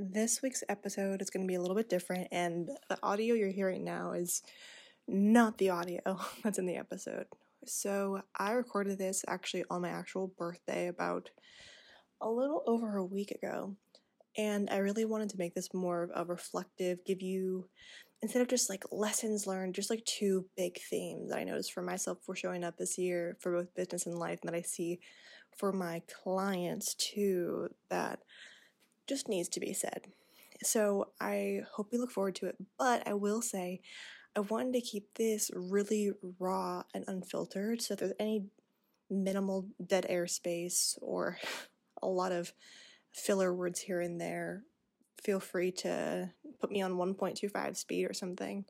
This week's episode is going to be a little bit different, and the audio you're hearing now is not the audio that's in the episode. So, I recorded this actually on my actual birthday about a little over a week ago, and I really wanted to make this more of a reflective, give you, instead of just like lessons learned, just like two big themes that I noticed for myself for showing up this year for both business and life, and that I see for my clients too, that just needs to be said. So I hope you look forward to it, but I will say I wanted to keep this really raw and unfiltered. So if there's any minimal dead air space or a lot of filler words here and there, feel free to put me on 1.25 speed or something.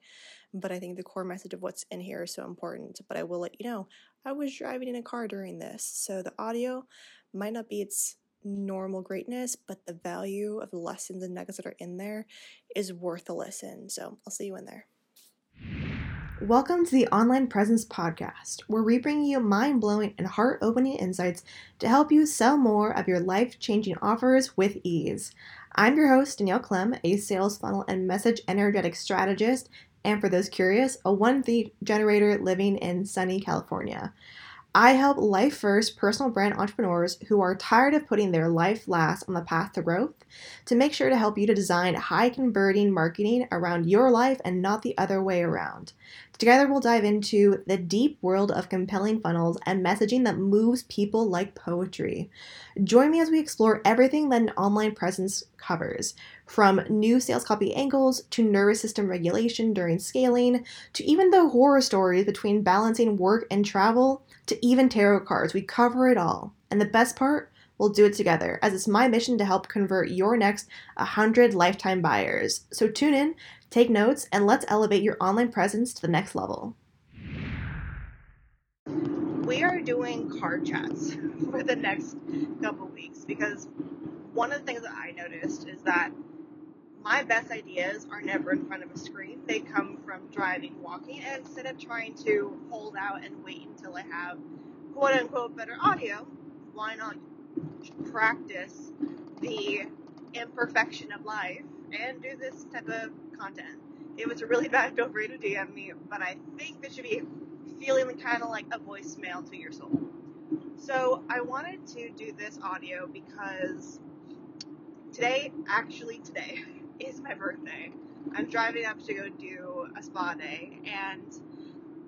But I think the core message of what's in here is so important. But I will let you know I was driving in a car during this, so the audio might not be its normal greatness, but the value of the lessons and nuggets that are in there is worth a listen. So I'll see you in there. Welcome to the Online Presence Podcast, where we bring you mind blowing and heart opening insights to help you sell more of your life changing offers with ease. I'm your host, Danielle Klemm, a sales funnel and message energetic strategist, and for those curious, a one feed generator living in sunny California. I help life first personal brand entrepreneurs who are tired of putting their life last on the path to growth to make sure to help you to design high converting marketing around your life and not the other way around. Together, we'll dive into the deep world of compelling funnels and messaging that moves people like poetry. Join me as we explore everything that an online presence covers from new sales copy angles to nervous system regulation during scaling to even the horror stories between balancing work and travel to even tarot cards. We cover it all. And the best part, we'll do it together, as it's my mission to help convert your next 100 lifetime buyers. So tune in, take notes, and let's elevate your online presence to the next level. We are doing car chats for the next couple weeks because one of the things that I noticed is that my best ideas are never in front of a screen. They come from driving, walking, and instead of trying to hold out and wait until I have quote unquote better audio, why not practice the imperfection of life and do this type of content? It was a really bad free to DM me, but I think this should be feeling kind of like a voicemail to your soul. So I wanted to do this audio because today, actually today, is my birthday. I'm driving up to go do a spa day, and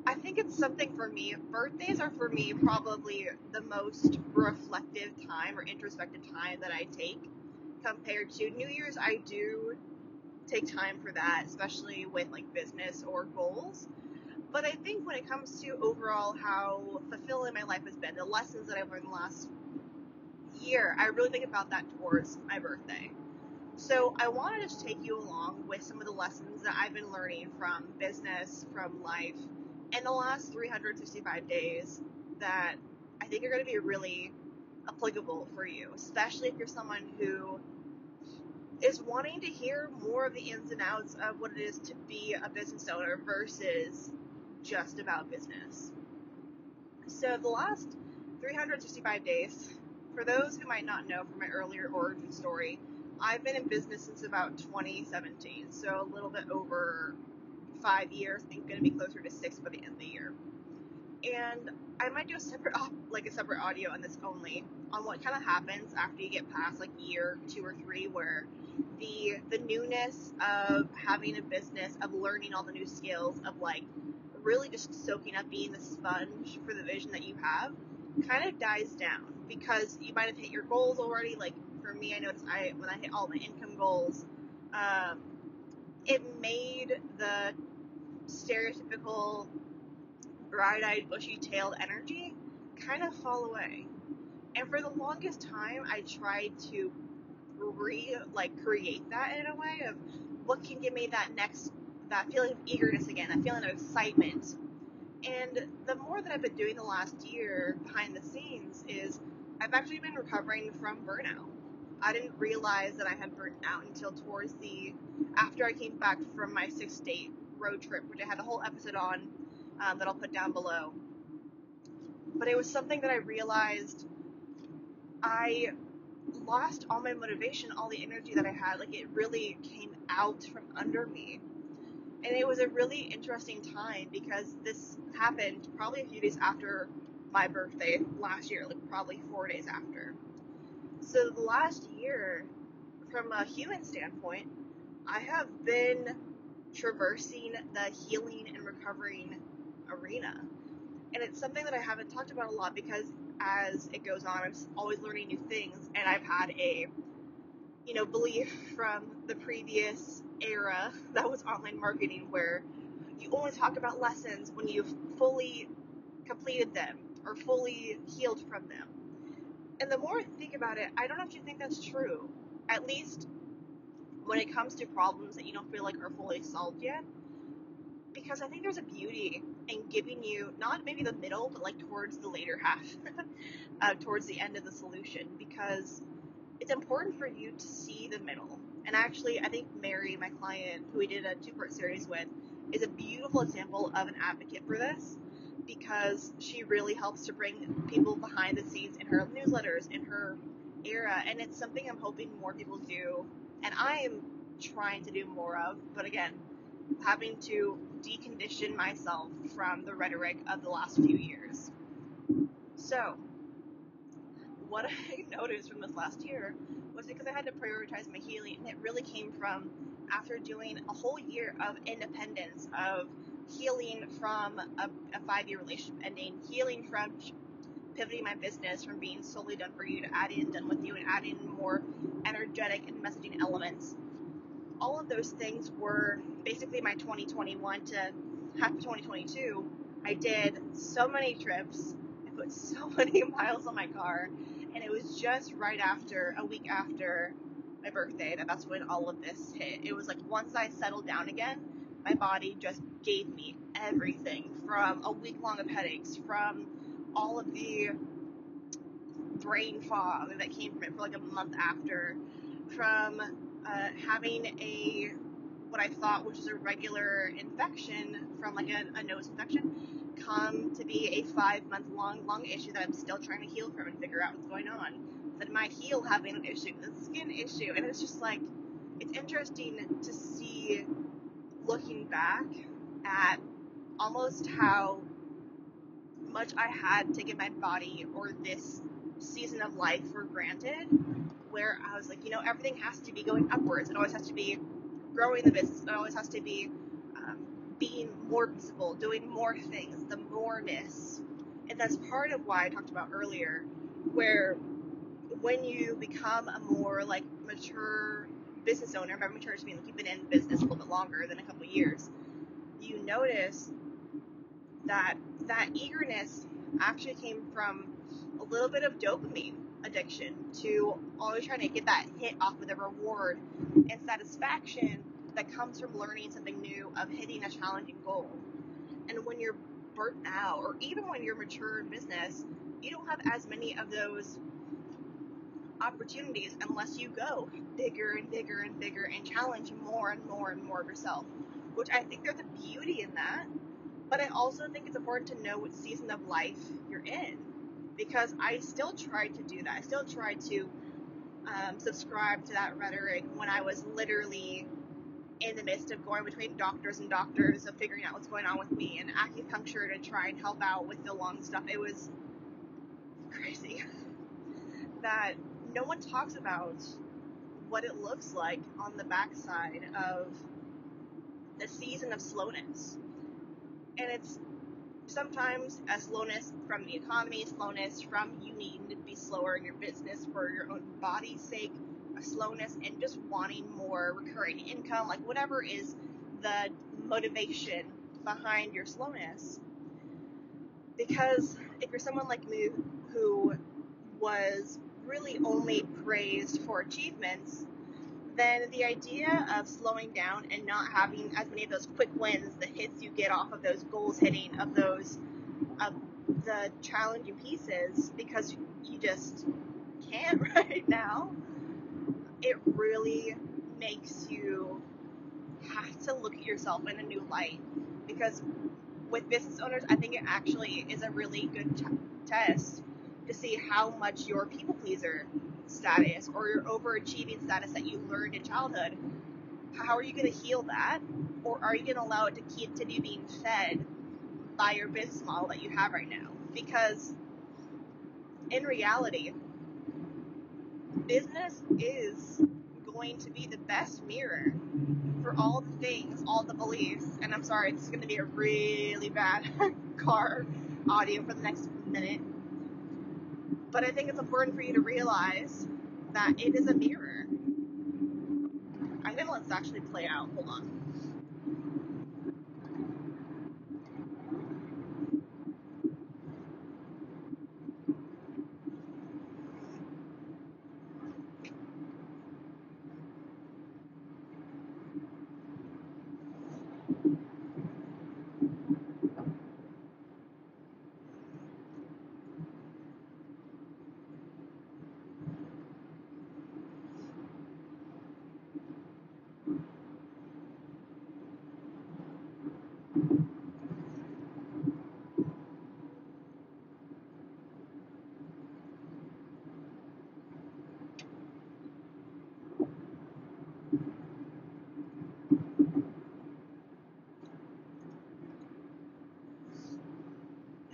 I think it's something for me. Birthdays are for me probably the most reflective time or introspective time that I take compared to New Year's. I do take time for that, especially with like business or goals. But I think when it comes to overall how fulfilling my life has been, the lessons that I've learned the last year, I really think about that towards my birthday. So I wanted to take you along with some of the lessons that I've been learning from business, from life, in the last 365 days that I think are going to be really applicable for you, especially if you're someone who is wanting to hear more of the ins and outs of what it is to be a business owner versus just about business. So the last 365 days, for those who might not know from my earlier origin story, I've been in business since about 2017, so a little bit over five years. I think going to be closer to six by the end of the year. And I might do a separate, like a separate audio on this only on what kind of happens after you get past like year two or three, where the the newness of having a business, of learning all the new skills, of like really just soaking up, being the sponge for the vision that you have, kind of dies down because you might have hit your goals already, like for me, I noticed I when I hit all my income goals, um, it made the stereotypical bright-eyed, bushy-tailed energy kind of fall away. And for the longest time, I tried to re like create that in a way of what can give me that next that feeling of eagerness again, that feeling of excitement. And the more that I've been doing the last year behind the scenes is I've actually been recovering from burnout. I didn't realize that I had burnt out until towards the after I came back from my six state road trip, which I had a whole episode on um, that I'll put down below. But it was something that I realized I lost all my motivation, all the energy that I had. Like it really came out from under me. And it was a really interesting time because this happened probably a few days after my birthday last year, like probably four days after. So the last year, from a human standpoint, I have been traversing the healing and recovering arena. And it's something that I haven't talked about a lot because as it goes on, I'm always learning new things, and I've had a you know belief from the previous era that was online marketing where you only talk about lessons when you've fully completed them or fully healed from them. And the more I think about it, I don't actually think that's true. At least when it comes to problems that you don't feel like are fully solved yet. Because I think there's a beauty in giving you not maybe the middle, but like towards the later half, uh, towards the end of the solution. Because it's important for you to see the middle. And actually, I think Mary, my client, who we did a two part series with, is a beautiful example of an advocate for this because she really helps to bring people behind the scenes in her newsletters, in her era. And it's something I'm hoping more people do. And I am trying to do more of. But again, having to decondition myself from the rhetoric of the last few years. So, what I noticed from this last year was because I had to prioritize my healing, and it really came from after doing a whole year of independence, of healing from a, a five year relationship ending, healing from pivoting my business from being solely done for you to adding done with you and adding more energetic and messaging elements. All of those things were basically my 2021 to half of 2022. I did so many trips. I put so many miles on my car, and it was just right after a week after my birthday that that's when all of this hit. It was like once I settled down again, my body just gave me everything from a week long of headaches, from all of the brain fog that came from it for like a month after, from uh, having a what I thought was a regular infection from like a, a nose infection come to be a five month long lung issue that I'm still trying to heal from and figure out what's going on. Then my heel having an issue, the skin issue, and it's just like it's interesting to see looking back at almost how much I had taken my body or this season of life for granted, where I was like, you know, everything has to be going upwards. It always has to be growing the business. It always has to be um, being more visible, doing more things, the moreness. And that's part of why I talked about earlier, where when you become a more like mature business owner, by mature just mean like you've been in business a little bit longer than a couple years, you notice that that eagerness actually came from a little bit of dopamine addiction to always trying to get that hit off of the reward and satisfaction that comes from learning something new of hitting a challenging goal. And when you're burnt out, or even when you're mature in business, you don't have as many of those opportunities unless you go bigger and bigger and bigger and challenge more and more and more of yourself. Which I think there's a beauty in that. But I also think it's important to know what season of life you're in. Because I still tried to do that. I still tried to um, subscribe to that rhetoric when I was literally in the midst of going between doctors and doctors of figuring out what's going on with me and acupuncture to try and help out with the lung stuff. It was crazy that no one talks about what it looks like on the backside of the season of slowness. And it's sometimes a slowness from the economy, slowness from you needing to be slower in your business for your own body's sake, a slowness and just wanting more recurring income, like whatever is the motivation behind your slowness. Because if you're someone like me who was really only praised for achievements, then the idea of slowing down and not having as many of those quick wins, the hits you get off of those goals hitting, of those, of the challenging pieces, because you just can't right now, it really makes you have to look at yourself in a new light. Because with business owners, I think it actually is a really good t- test to see how much you're people pleaser status or your overachieving status that you learned in childhood, how are you going to heal that? Or are you going to allow it to continue being fed by your business model that you have right now? Because in reality, business is going to be the best mirror for all the things, all the beliefs. And I'm sorry, it's going to be a really bad car audio for the next minute. But I think it's important for you to realize that it is a mirror. I'm going to let this actually play out. Hold on.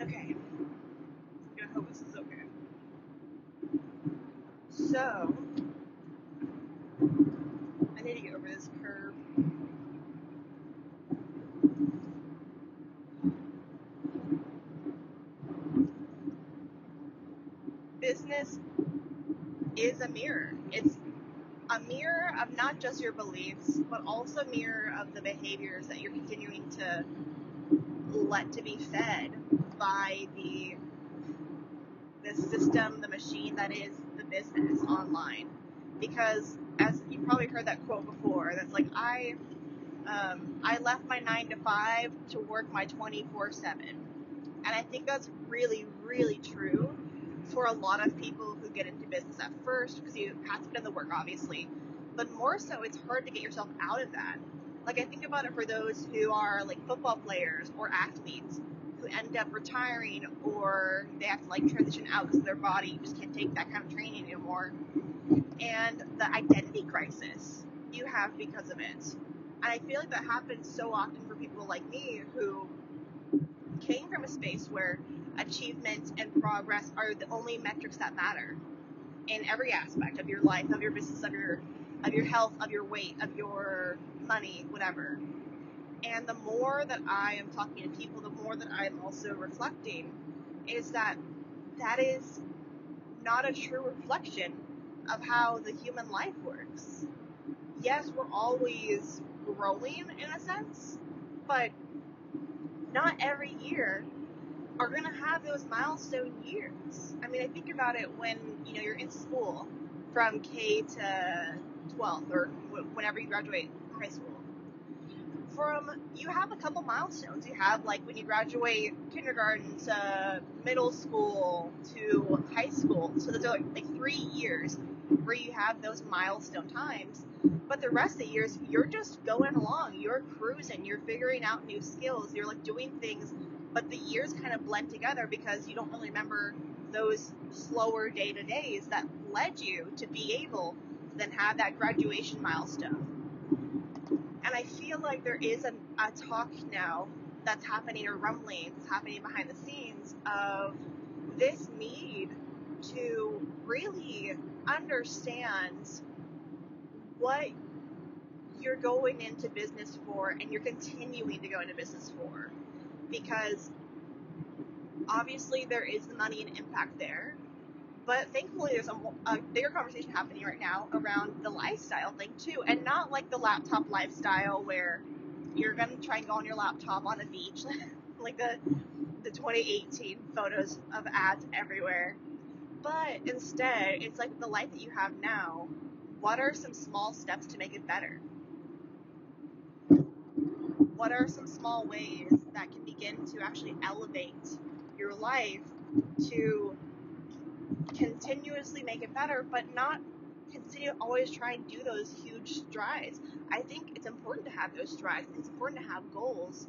Okay. I hope this is okay. I need to get over this curve. Business is a mirror. It's a mirror of not just your beliefs, but also a mirror of the behaviors that you're continuing to let to be fed by the the system, the machine that is business online. Because as you probably heard that quote before, that's like I um, I left my nine to five to work my twenty four seven, and I think that's really really true for a lot of people who get into business at first because you have to put in the work, obviously, but more so it's hard to get yourself out of that. Like I think about it for those who are like football players or athletes who end up retiring or they have to like transition out because their body just can't take that kind of training anymore. And the identity crisis you have because of it. And I feel like that happens so often for people like me who came from a space where achievement and progress are the only metrics that matter in every aspect of your life, of your business, of your of your health, of your weight, of your money, whatever. And the more that I am talking to people, the more that I'm also reflecting is that that is not a true reflection of how the human life works. Yes, we're always growing in a sense, but not every year are going to have those milestone years. I mean, I think about it when, you know, you're in school from K to 12th or whenever you graduate from high school from you have a couple milestones. You have like when you graduate kindergarten to middle school to high school. So those are like, like three years where you have those milestone times. But the rest of the years, you're just going along. You're cruising. You're figuring out new skills. You're like doing things, but the years kind of blend together because you don't really remember those slower day to days that led you to be able to then have that graduation milestone and I feel like there is a, a talk now that's happening or rumbling that's happening behind the scenes of this need to really understand what you're going into business for and you're continuing to go into business for. Because obviously there is the money and impact there, but thankfully, there's a, a, bigger conversation happening right now around the lifestyle thing too, and not like the laptop lifestyle where you're gonna try and go on your laptop on the beach, like the the 2018 photos of ads everywhere. But instead, it's like the life that you have now. What are some small steps to make it better? What are some small ways that can begin to actually elevate your life to continuously make it better, but not continue always try and do those huge strides. I think it's important to have those strides. It's important to have goals.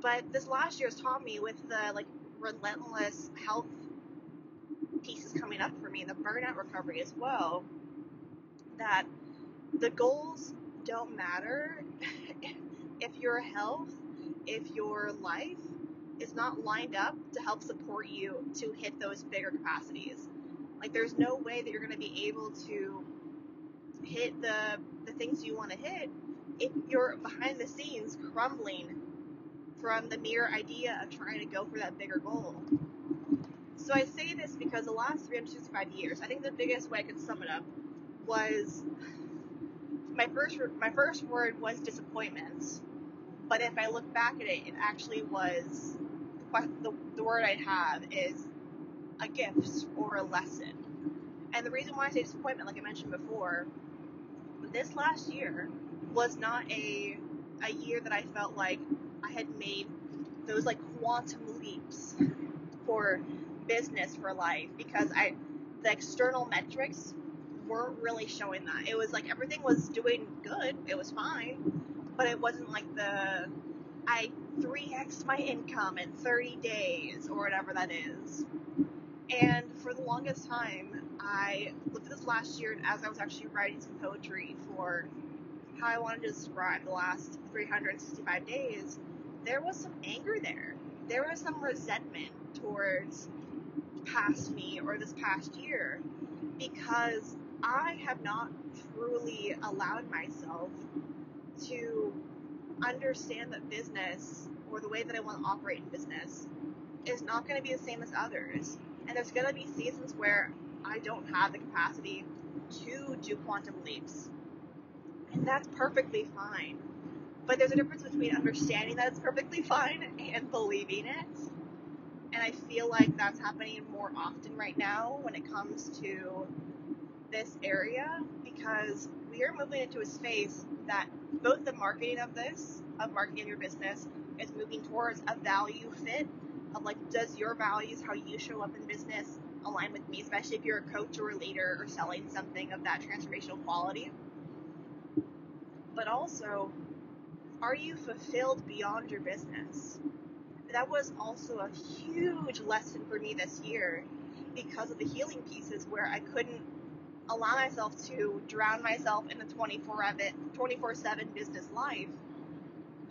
But this last year has taught me with the like relentless health pieces coming up for me, the burnout recovery as well, that the goals don't matter if your health, if your life is not lined up to help support you to hit those bigger capacities. Like there's no way that you're going to be able to hit the the things you want to hit if you're behind the scenes crumbling from the mere idea of trying to go for that bigger goal. So I say this because the last 365 years, I think the biggest way I could sum it up was my first my first word was disappointment. But if I look back at it, it actually was the, the word I'd have is a gift or a lesson. And the reason why I say disappointment, like I mentioned before, this last year was not a a year that I felt like I had made those like quantum leaps for business for life because I the external metrics weren't really showing that. It was like everything was doing good, it was fine, but it wasn't like the I 3x my income in 30 days or whatever that is. And for the longest time, I looked at this last year as I was actually writing some poetry for how I wanted to describe the last 365 days, there was some anger there. There was some resentment towards past me or this past year because I have not truly allowed myself to understand that business or the way that I want to operate in business is not going to be the same as others. And there's going to be seasons where I don't have the capacity to do quantum leaps. And that's perfectly fine. But there's a difference between understanding that it's perfectly fine and believing it. And I feel like that's happening more often right now when it comes to this area because we are moving into a space that both the marketing of this, of marketing your business, is moving towards a value fit of like, does your values, how you show up in business, align with me, especially if you're a coach or a leader or selling something of that transformational quality. But also, are you fulfilled beyond your business? That was also a huge lesson for me this year because of the healing pieces where I couldn't allow myself to drown myself in the 24 7 business life,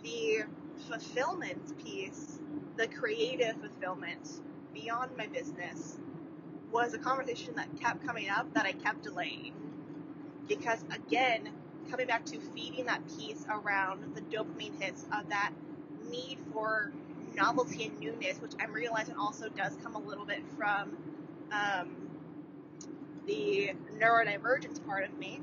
the fulfillment piece, the creative fulfillment beyond my business was a conversation that kept coming up that I kept delaying. Because again, coming back to feeding that piece around the dopamine hits of that need for novelty and newness, which I'm realizing also does come a little bit from um, the neurodivergence part of me.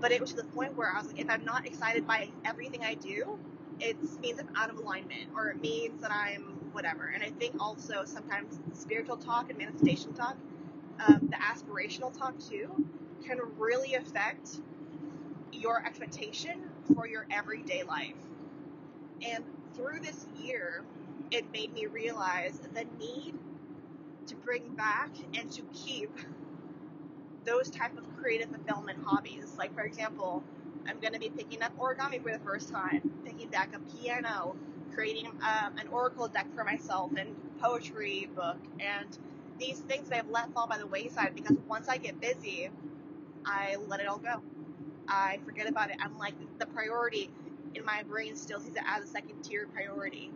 But it was to the point where I was like, if I'm not excited by everything I do, it means I'm out of alignment or it means that I'm whatever. And I think also sometimes spiritual talk and manifestation talk, um, the aspirational talk too, can really affect your expectation for your everyday life. And through this year, it made me realize the need to bring back and to keep those type of creative fulfillment hobbies. Like for example, I'm going to be picking up origami for the first time, picking back a piano, creating um, an oracle deck for myself, and poetry book, and these things that I've let fall by the wayside because once I get busy, I let it all go. I forget about it. I'm like the priority in my brain still sees it as a second tier priority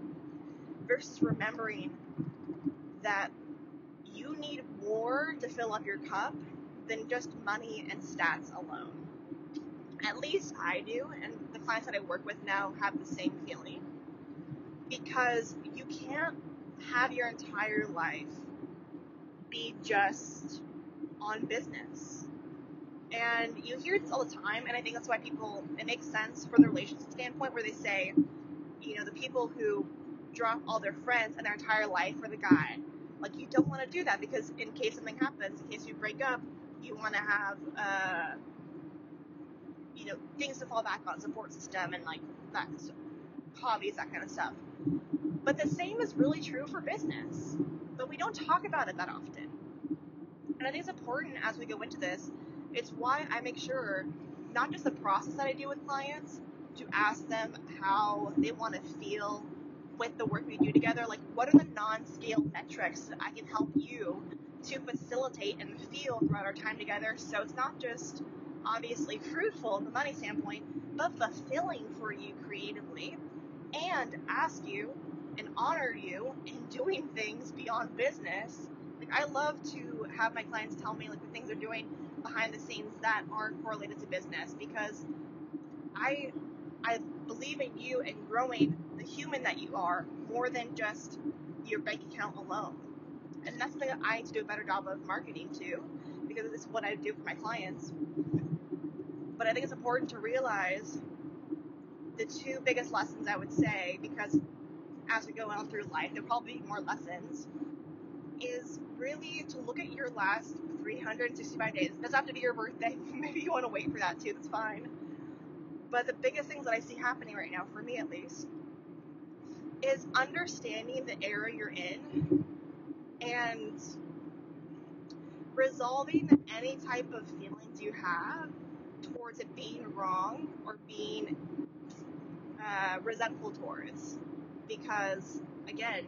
versus remembering that you need more to fill up your cup than just money and stats alone. At least I do, and the clients that I work with now have the same feeling. Because you can't have your entire life be just on business. And you hear this all the time, and I think that's why people, it makes sense from the relationship standpoint where they say, you know, the people who drop all their friends and their entire life for the guy. Like, you don't want to do that because in case something happens, in case you break up, you want to have, uh, you know, things to fall back on, support system, and like that hobbies, that kind of stuff. But the same is really true for business, but we don't talk about it that often. And I think it's important as we go into this. It's why I make sure not just the process that I do with clients to ask them how they want to feel with the work we do together. Like, what are the non-scale metrics that I can help you to facilitate and feel throughout our time together. So it's not just obviously fruitful from the money standpoint, but fulfilling for you creatively and ask you and honor you in doing things beyond business. Like I love to have my clients tell me like the things they're doing behind the scenes that aren't correlated to business because I I believe in you and growing the human that you are more than just your bank account alone. And that's something that I need to do a better job of marketing to because it's what I do for my clients. But I think it's important to realize the two biggest lessons I would say, because as we go on through life, there'll probably be more lessons, is really to look at your last 365 days. It doesn't have to be your birthday. Maybe you want to wait for that too. That's fine. But the biggest things that I see happening right now, for me at least, is understanding the era you're in and resolving any type of feelings you have towards it being wrong or being uh, resentful towards. Because, again,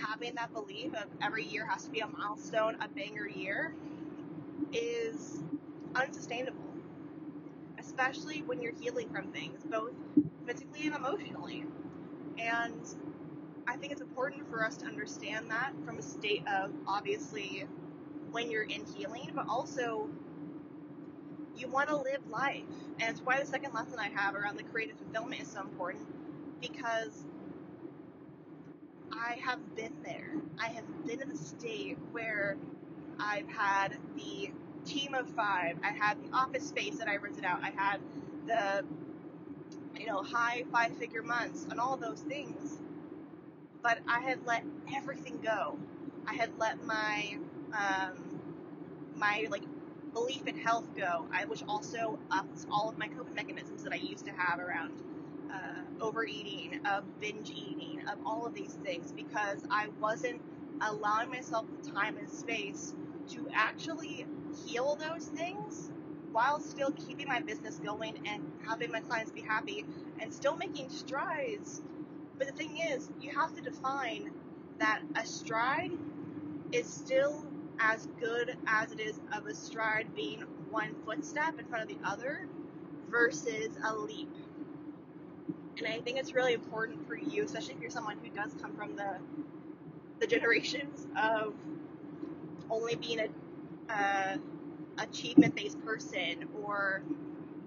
having that belief of every year has to be a milestone, a banger year, is unsustainable. Especially when you're healing from things, both physically and emotionally. And I think it's important for us to understand that from a state of obviously when you're in healing, but also you want to live life. And it's why the second lesson I have around the creative fulfillment is so important because I have been there. I have been in a state where I've had the team of five, I had the office space that I rented out, I had the you know high five figure months and all those things. But I had let everything go. I had let my um, my like belief in health go, I, which also ups all of my coping mechanisms that I used to have around uh, overeating, of binge eating, of all of these things, because I wasn't allowing myself the time and space to actually heal those things while still keeping my business going and having my clients be happy and still making strides. But the thing is, you have to define that a stride is still as good as it is of a stride being one footstep in front of the other versus a leap. And I think it's really important for you, especially if you're someone who does come from the the generations of only being a achievement based person or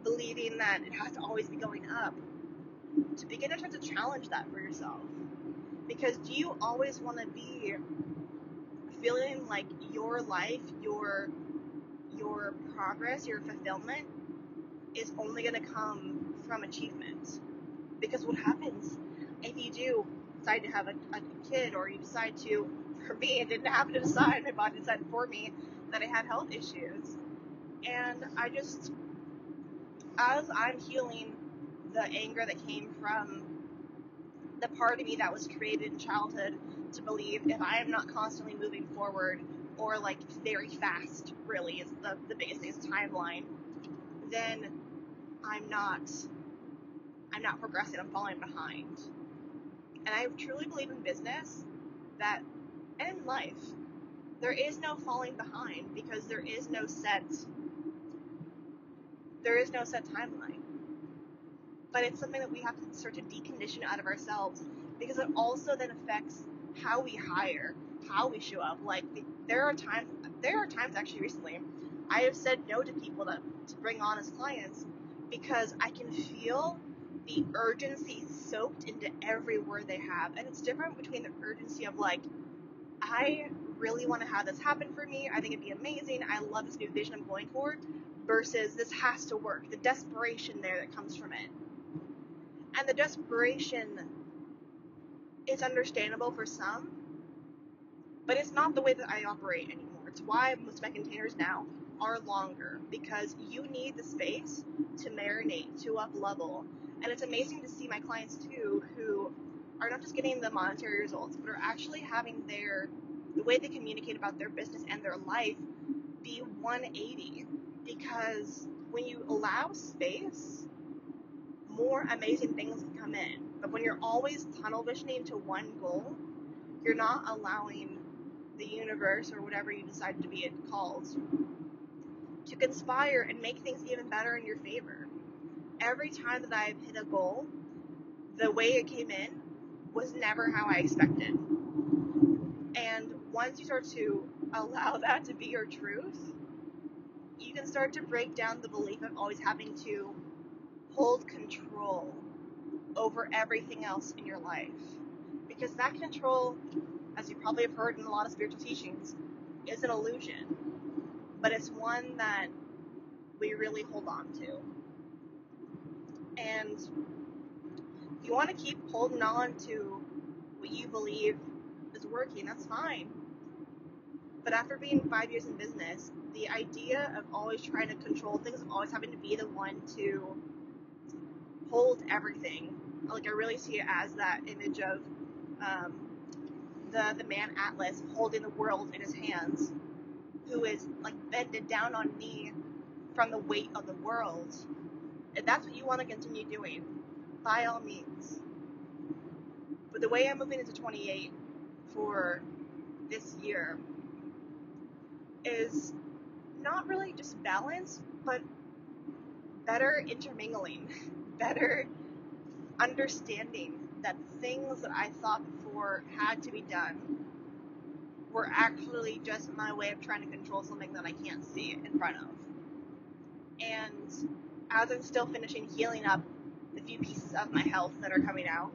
believing that it has to always be going up, to begin to try to challenge that for yourself. Because do you always want to be feeling like your life, your your progress, your fulfillment is only going to come from achievement. Because what happens if you do decide to have a, a kid or you decide to, for me, it didn't happen to decide, my body decided for me that I had health issues. And I just, as I'm healing the anger that came from the part of me that was created in childhood to believe if I am not constantly moving forward or like very fast, really is the, the biggest thing is timeline, then I'm not I'm not progressing, I'm falling behind. And I truly believe in business that and in life, there is no falling behind because there is no set there is no set timeline. But it's something that we have to start to decondition out of ourselves because it also then affects how we hire, how we show up. Like there are times, there are times actually recently, I have said no to people to, to bring on as clients because I can feel the urgency soaked into every word they have, and it's different between the urgency of like, I really want to have this happen for me. I think it'd be amazing. I love this new vision I'm going for, versus this has to work. The desperation there that comes from it, and the desperation is understandable for some, but it's not the way that I operate anymore. It's why most of my containers now are longer because you need the space to marinate, to up level. And it's amazing to see my clients too who are not just getting the monetary results, but are actually having their the way they communicate about their business and their life be 180 because when you allow space, more amazing things come in. But when you're always tunnel visioning to one goal, you're not allowing the universe, or whatever you decide to be it called, to conspire and make things even better in your favor. Every time that I've hit a goal, the way it came in was never how I expected. And once you start to allow that to be your truth, you can start to break down the belief of always having to hold control over everything else in your life. Because that control, as you probably have heard in a lot of spiritual teachings, is an illusion. But it's one that we really hold on to. And you want to keep holding on to what you believe is working, that's fine. But after being five years in business, the idea of always trying to control things, of always having to be the one to hold everything, like I really see it as that image of um, the the man Atlas holding the world in his hands, who is like bended down on knee from the weight of the world. If that's what you want to continue doing, by all means. But the way I'm moving into 28 for this year is not really just balance, but better intermingling, better understanding that things that I thought before had to be done were actually just my way of trying to control something that I can't see in front of. And as I'm still finishing healing up the few pieces of my health that are coming out,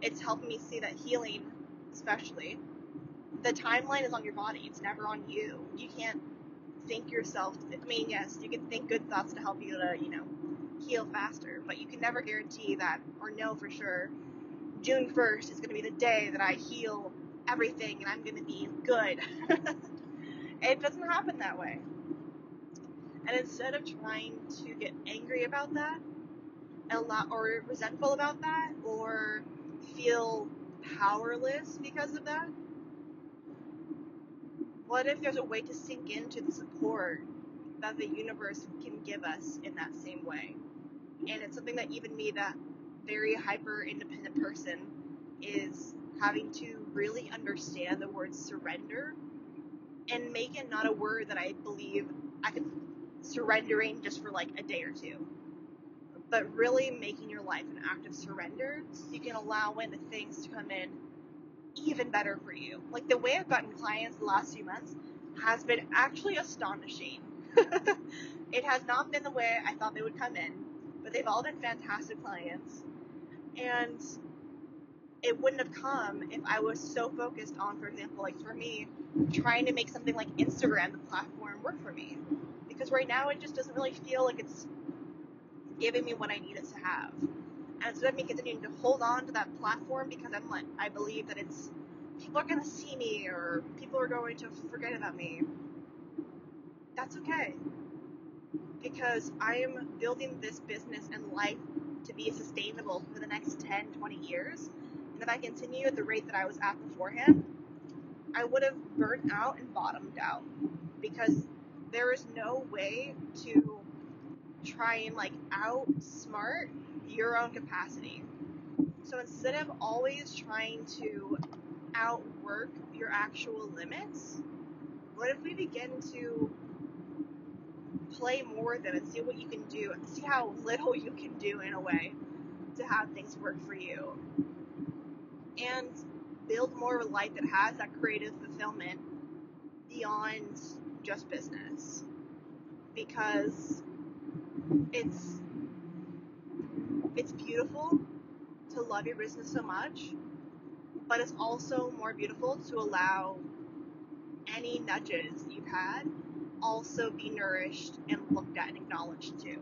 it's helping me see that healing, especially, the timeline is on your body. It's never on you. You can't think yourself. I mean, yes, you can think good thoughts to help you to, you know, heal faster, but you can never guarantee that or know for sure June 1st is going to be the day that I heal everything and I'm going to be good. it doesn't happen that way. And instead of trying to get angry about that, a lot or resentful about that, or feel powerless because of that, what if there's a way to sink into the support that the universe can give us in that same way? And it's something that even me, that very hyper independent person, is having to really understand the word surrender and make it not a word that I believe I can surrendering just for like a day or two. But really making your life an act of surrender so you can allow in the things to come in even better for you. Like the way I've gotten clients the last few months has been actually astonishing. it has not been the way I thought they would come in, but they've all been fantastic clients. And it wouldn't have come if I was so focused on, for example, like for me, trying to make something like Instagram, the platform, work for me. Because right now it just doesn't really feel like it's giving me what I need it to have. And instead of me continuing to hold on to that platform because I'm like, I believe that it's people are gonna see me or people are going to forget about me. That's okay. Because I am building this business and life to be sustainable for the next 10, 20 years. And if I continue at the rate that I was at beforehand, I would have burnt out and bottomed out. Because there is no way to try and like outsmart your own capacity. So instead of always trying to outwork your actual limits, what if we begin to play more with them and see what you can do see how little you can do in a way to have things work for you? And build more of a life that has that creative fulfillment beyond just business. Because it's it's beautiful to love your business so much, but it's also more beautiful to allow any nudges you've had also be nourished and looked at and acknowledged too.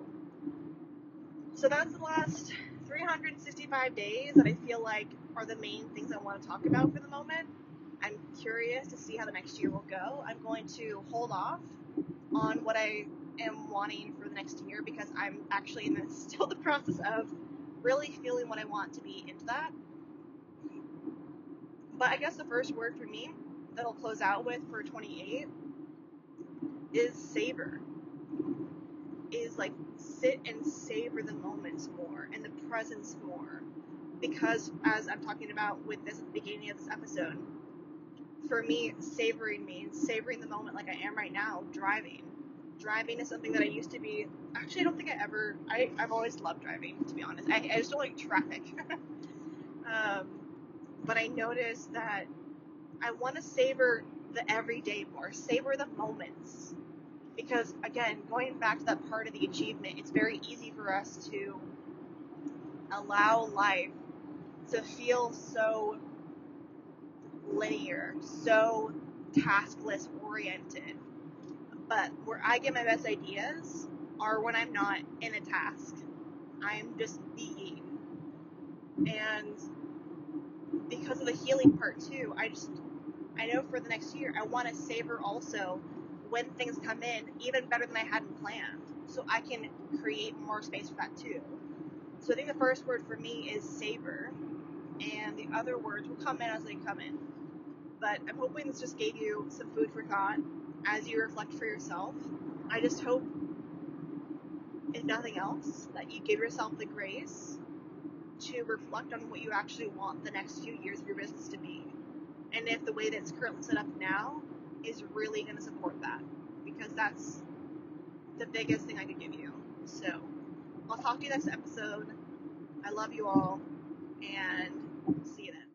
So that's the last 365 days that I feel like are the main things I want to talk about for the moment. I'm curious to see how the next year will go. I'm going to hold off on what I am wanting for the next year because I'm actually in the, still the process of really feeling what I want to be into that. But I guess the first word for me that I'll close out with for 28 is savor. Is like sit and savor the moments more and the presence more. Because as I'm talking about with this at the beginning of this episode, for me, savoring means savoring the moment like I am right now, driving. Driving is something that I used to be. Actually, I don't think I ever. I, I've always loved driving, to be honest. I, I just don't like traffic. um, but I noticed that I want to savor the everyday more, savor the moments. Because again, going back to that part of the achievement, it's very easy for us to allow life to feel so linear, so taskless oriented. But where I get my best ideas are when I'm not in a task. I'm just being. And because of the healing part too, I just I know for the next year I want to savor also when things come in even better than I hadn't planned. So I can create more space for that too. So I think the first word for me is savor and the other words will come in as they come in. But I'm hoping this just gave you some food for thought as you reflect for yourself. I just hope, if nothing else, that you give yourself the grace to reflect on what you actually want the next few years of your business to be. And if the way that it's currently set up now is really going to support that. Because that's the biggest thing I could give you. So, I'll talk to you next episode. I love you all, and see you then.